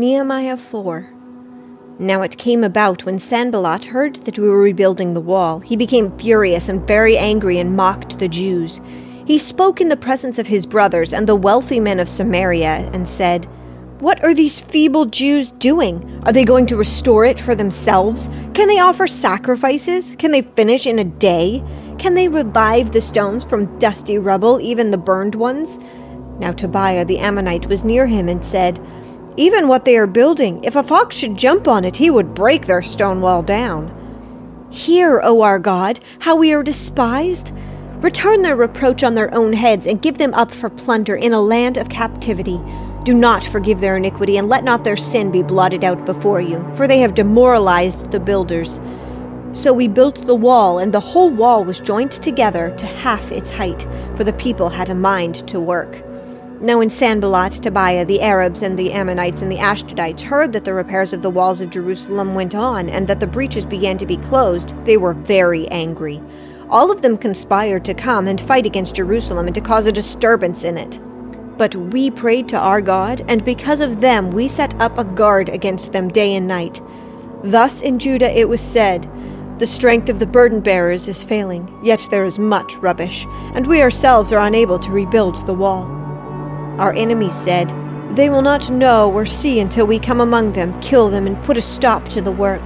Nehemiah 4 Now it came about when Sanballat heard that we were rebuilding the wall, he became furious and very angry and mocked the Jews. He spoke in the presence of his brothers and the wealthy men of Samaria and said, What are these feeble Jews doing? Are they going to restore it for themselves? Can they offer sacrifices? Can they finish in a day? Can they revive the stones from dusty rubble, even the burned ones? Now Tobiah the Ammonite was near him and said, even what they are building, if a fox should jump on it, he would break their stone wall down. Hear, O our God, how we are despised. Return their reproach on their own heads, and give them up for plunder in a land of captivity. Do not forgive their iniquity, and let not their sin be blotted out before you, for they have demoralized the builders. So we built the wall, and the whole wall was joined together to half its height, for the people had a mind to work. Now, when Sanballat, Tobiah, the Arabs, and the Ammonites and the Ashdodites heard that the repairs of the walls of Jerusalem went on, and that the breaches began to be closed, they were very angry. All of them conspired to come and fight against Jerusalem and to cause a disturbance in it. But we prayed to our God, and because of them we set up a guard against them day and night. Thus in Judah it was said, The strength of the burden bearers is failing, yet there is much rubbish, and we ourselves are unable to rebuild the wall. Our enemies said, They will not know or see until we come among them, kill them, and put a stop to the work.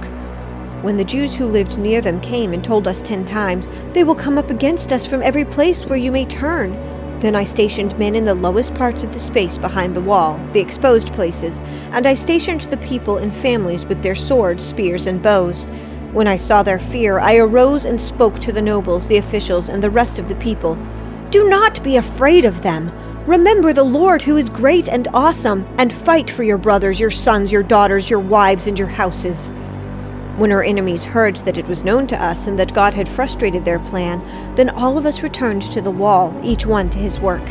When the Jews who lived near them came and told us ten times, They will come up against us from every place where you may turn. Then I stationed men in the lowest parts of the space behind the wall, the exposed places, and I stationed the people in families with their swords, spears, and bows. When I saw their fear, I arose and spoke to the nobles, the officials, and the rest of the people. Do not be afraid of them. Remember the Lord who is great and awesome, and fight for your brothers, your sons, your daughters, your wives, and your houses. When our enemies heard that it was known to us and that God had frustrated their plan, then all of us returned to the wall, each one to his work.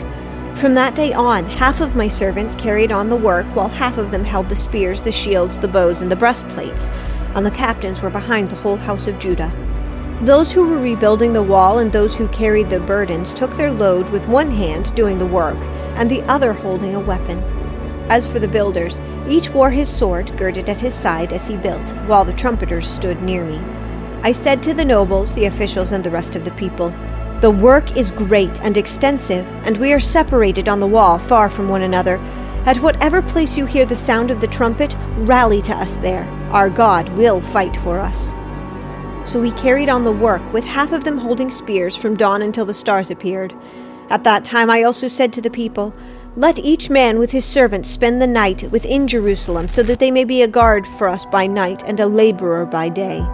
From that day on, half of my servants carried on the work, while half of them held the spears, the shields, the bows, and the breastplates, and the captains were behind the whole house of Judah. Those who were rebuilding the wall and those who carried the burdens took their load with one hand doing the work, and the other holding a weapon. As for the builders, each wore his sword girded at his side as he built, while the trumpeters stood near me. I said to the nobles, the officials, and the rest of the people, The work is great and extensive, and we are separated on the wall, far from one another. At whatever place you hear the sound of the trumpet, rally to us there. Our God will fight for us. So we carried on the work, with half of them holding spears from dawn until the stars appeared. At that time I also said to the people, Let each man with his servants spend the night within Jerusalem, so that they may be a guard for us by night and a laborer by day.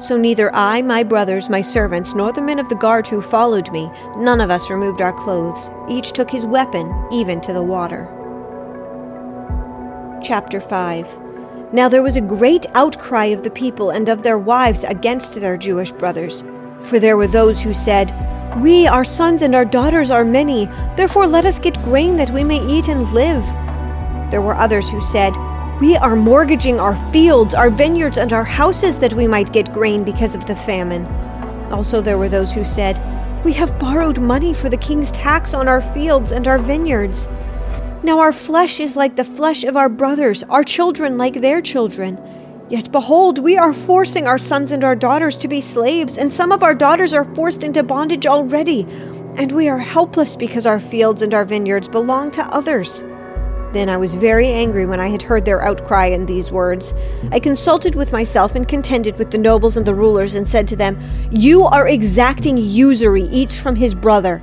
So neither I, my brothers, my servants, nor the men of the guard who followed me, none of us removed our clothes. Each took his weapon, even to the water. Chapter 5 now there was a great outcry of the people and of their wives against their Jewish brothers. For there were those who said, We, our sons and our daughters, are many, therefore let us get grain that we may eat and live. There were others who said, We are mortgaging our fields, our vineyards, and our houses that we might get grain because of the famine. Also there were those who said, We have borrowed money for the king's tax on our fields and our vineyards. Now our flesh is like the flesh of our brothers, our children like their children. Yet behold, we are forcing our sons and our daughters to be slaves, and some of our daughters are forced into bondage already, and we are helpless because our fields and our vineyards belong to others. Then I was very angry when I had heard their outcry in these words. I consulted with myself and contended with the nobles and the rulers, and said to them, You are exacting usury, each from his brother.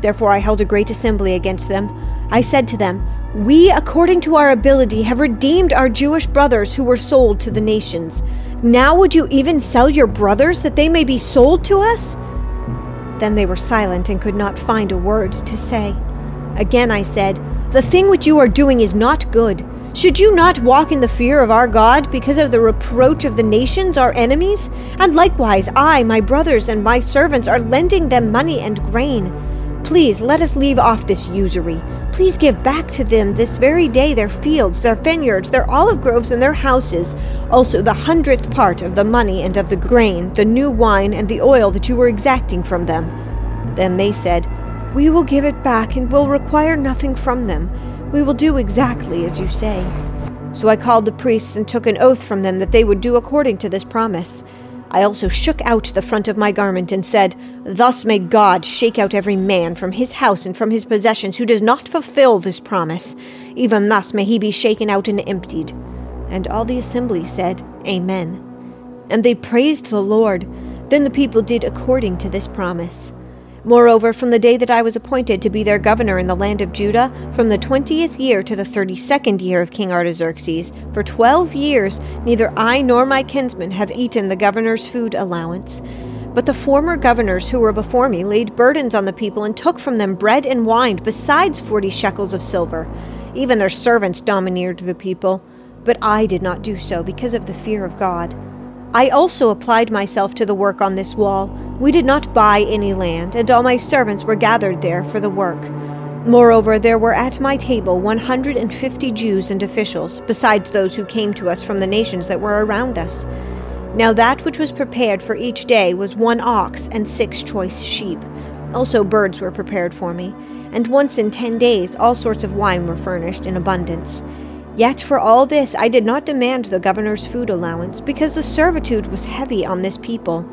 Therefore I held a great assembly against them. I said to them, We, according to our ability, have redeemed our Jewish brothers who were sold to the nations. Now would you even sell your brothers that they may be sold to us? Then they were silent and could not find a word to say. Again I said, The thing which you are doing is not good. Should you not walk in the fear of our God because of the reproach of the nations, our enemies? And likewise, I, my brothers, and my servants are lending them money and grain. Please let us leave off this usury. Please give back to them this very day their fields, their vineyards, their olive groves, and their houses, also the hundredth part of the money and of the grain, the new wine, and the oil that you were exacting from them. Then they said, We will give it back and will require nothing from them. We will do exactly as you say. So I called the priests and took an oath from them that they would do according to this promise. I also shook out the front of my garment and said, Thus may God shake out every man from his house and from his possessions who does not fulfill this promise. Even thus may he be shaken out and emptied. And all the assembly said, Amen. And they praised the Lord. Then the people did according to this promise. Moreover, from the day that I was appointed to be their governor in the land of Judah, from the twentieth year to the thirty second year of King Artaxerxes, for twelve years, neither I nor my kinsmen have eaten the governor's food allowance. But the former governors who were before me laid burdens on the people and took from them bread and wine, besides forty shekels of silver. Even their servants domineered the people. But I did not do so because of the fear of God. I also applied myself to the work on this wall. We did not buy any land, and all my servants were gathered there for the work. Moreover, there were at my table 150 Jews and officials, besides those who came to us from the nations that were around us. Now that which was prepared for each day was one ox and six choice sheep. Also, birds were prepared for me. And once in ten days, all sorts of wine were furnished in abundance. Yet for all this I did not demand the governor's food allowance, because the servitude was heavy on this people.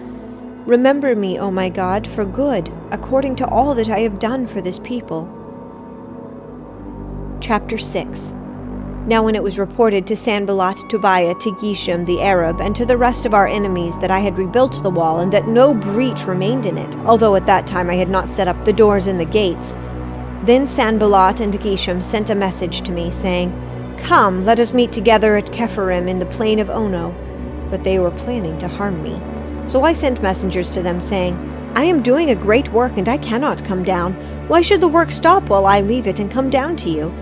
Remember me, O my God, for good, according to all that I have done for this people. Chapter 6 Now when it was reported to Sanballat, Tobiah, to Geshem the Arab, and to the rest of our enemies that I had rebuilt the wall, and that no breach remained in it, although at that time I had not set up the doors and the gates, then Sanballat and Geshem sent a message to me, saying, Come, let us meet together at Kepharim in the plain of Ono. But they were planning to harm me. So I sent messengers to them, saying, I am doing a great work, and I cannot come down. Why should the work stop while I leave it and come down to you?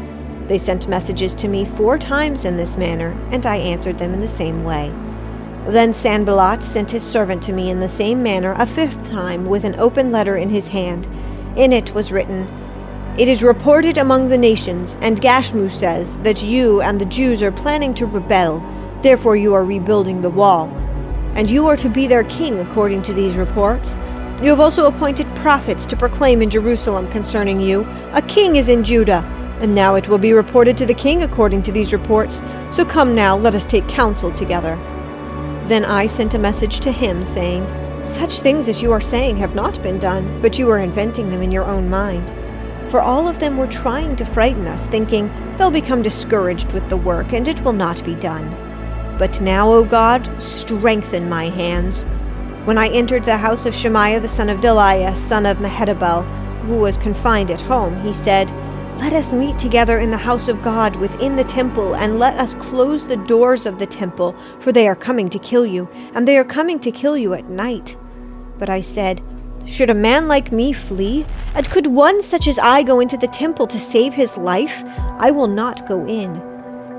They sent messages to me four times in this manner, and I answered them in the same way. Then Sanballat sent his servant to me in the same manner a fifth time with an open letter in his hand. In it was written, it is reported among the nations, and Gashmu says, that you and the Jews are planning to rebel, therefore you are rebuilding the wall. And you are to be their king, according to these reports. You have also appointed prophets to proclaim in Jerusalem concerning you, A king is in Judah. And now it will be reported to the king according to these reports. So come now, let us take counsel together. Then I sent a message to him, saying, Such things as you are saying have not been done, but you are inventing them in your own mind for all of them were trying to frighten us, thinking they'll become discouraged with the work and it will not be done. But now, O God, strengthen my hands. When I entered the house of Shemaiah the son of Delaiah, son of Mehetabel, who was confined at home, he said, Let us meet together in the house of God within the temple, and let us close the doors of the temple, for they are coming to kill you, and they are coming to kill you at night. But I said, should a man like me flee? And could one such as I go into the temple to save his life? I will not go in.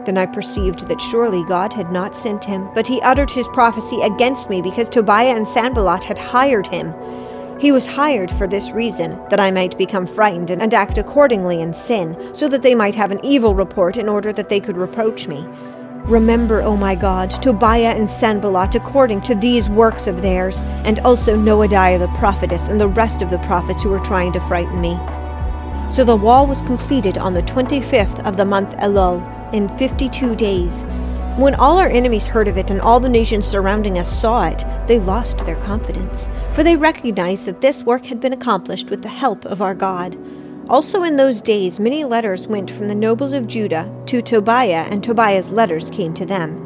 Then I perceived that surely God had not sent him, but he uttered his prophecy against me because Tobiah and Sanballat had hired him. He was hired for this reason, that I might become frightened and act accordingly in sin, so that they might have an evil report in order that they could reproach me. Remember, O my God, Tobiah and Sanballat according to these works of theirs, and also Noadiah the prophetess and the rest of the prophets who were trying to frighten me. So the wall was completed on the twenty fifth of the month Elul, in fifty two days. When all our enemies heard of it and all the nations surrounding us saw it, they lost their confidence, for they recognized that this work had been accomplished with the help of our God. Also, in those days, many letters went from the nobles of Judah to Tobiah, and Tobiah's letters came to them.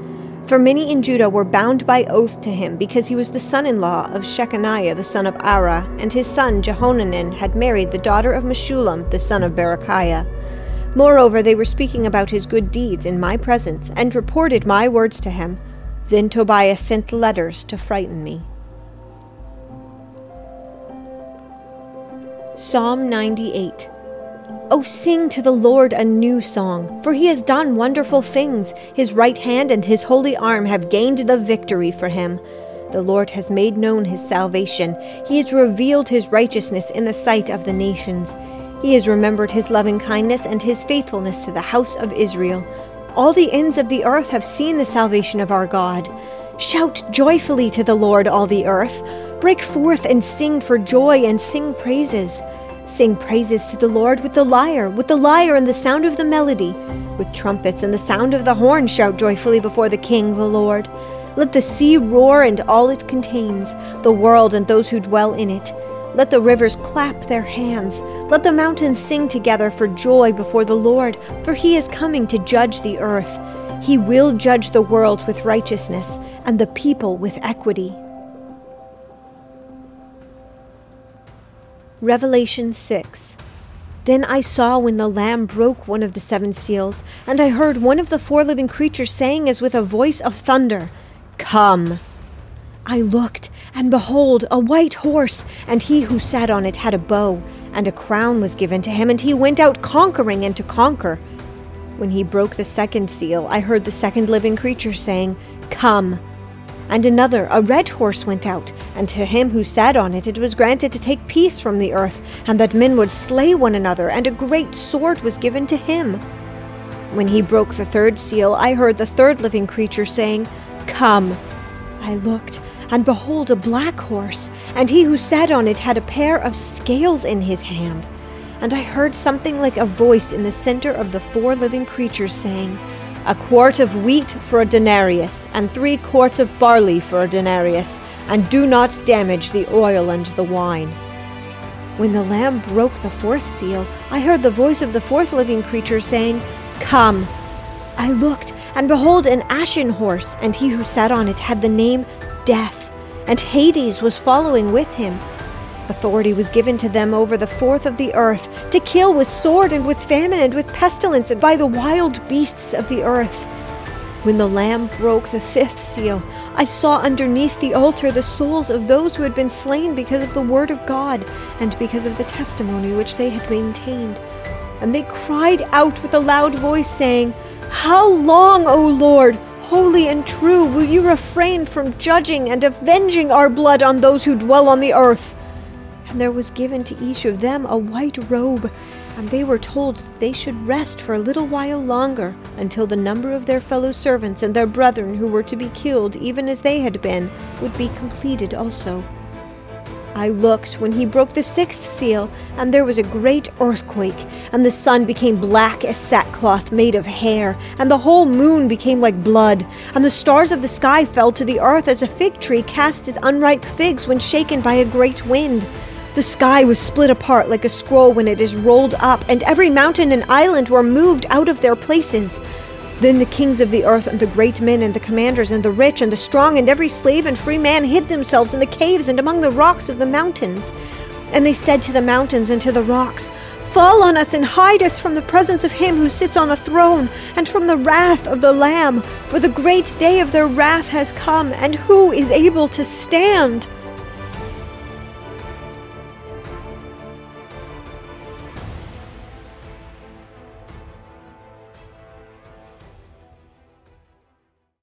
For many in Judah were bound by oath to him, because he was the son in law of Shechaniah the son of Arah, and his son Jehohanan had married the daughter of Meshullam the son of Berechiah. Moreover, they were speaking about his good deeds in my presence, and reported my words to him. Then Tobias sent letters to frighten me. Psalm 98 Oh, sing to the Lord a new song, for he has done wonderful things. His right hand and his holy arm have gained the victory for him. The Lord has made known his salvation. He has revealed his righteousness in the sight of the nations. He has remembered his loving kindness and his faithfulness to the house of Israel. All the ends of the earth have seen the salvation of our God. Shout joyfully to the Lord, all the earth. Break forth and sing for joy and sing praises. Sing praises to the Lord with the lyre, with the lyre and the sound of the melody. With trumpets and the sound of the horn, shout joyfully before the King, the Lord. Let the sea roar and all it contains, the world and those who dwell in it. Let the rivers clap their hands. Let the mountains sing together for joy before the Lord, for he is coming to judge the earth. He will judge the world with righteousness and the people with equity. Revelation 6 Then I saw when the Lamb broke one of the seven seals, and I heard one of the four living creatures saying as with a voice of thunder, Come! I looked, and behold, a white horse, and he who sat on it had a bow, and a crown was given to him, and he went out conquering and to conquer. When he broke the second seal, I heard the second living creature saying, Come. And another, a red horse, went out, and to him who sat on it it was granted to take peace from the earth, and that men would slay one another, and a great sword was given to him. When he broke the third seal, I heard the third living creature saying, Come. I looked, and behold, a black horse, and he who sat on it had a pair of scales in his hand. And I heard something like a voice in the center of the four living creatures saying, A quart of wheat for a denarius, and three quarts of barley for a denarius, and do not damage the oil and the wine. When the Lamb broke the fourth seal, I heard the voice of the fourth living creature saying, Come. I looked, and behold, an ashen horse, and he who sat on it had the name Death, and Hades was following with him. Authority was given to them over the fourth of the earth, to kill with sword and with famine and with pestilence and by the wild beasts of the earth. When the Lamb broke the fifth seal, I saw underneath the altar the souls of those who had been slain because of the word of God and because of the testimony which they had maintained. And they cried out with a loud voice, saying, How long, O Lord, holy and true, will you refrain from judging and avenging our blood on those who dwell on the earth? And there was given to each of them a white robe, and they were told that they should rest for a little while longer, until the number of their fellow servants and their brethren who were to be killed, even as they had been, would be completed also. I looked when he broke the sixth seal, and there was a great earthquake, and the sun became black as sackcloth made of hair, and the whole moon became like blood, and the stars of the sky fell to the earth as a fig tree casts its unripe figs when shaken by a great wind. The sky was split apart like a scroll when it is rolled up, and every mountain and island were moved out of their places. Then the kings of the earth, and the great men, and the commanders, and the rich, and the strong, and every slave and free man hid themselves in the caves and among the rocks of the mountains. And they said to the mountains and to the rocks, Fall on us and hide us from the presence of him who sits on the throne, and from the wrath of the Lamb, for the great day of their wrath has come, and who is able to stand?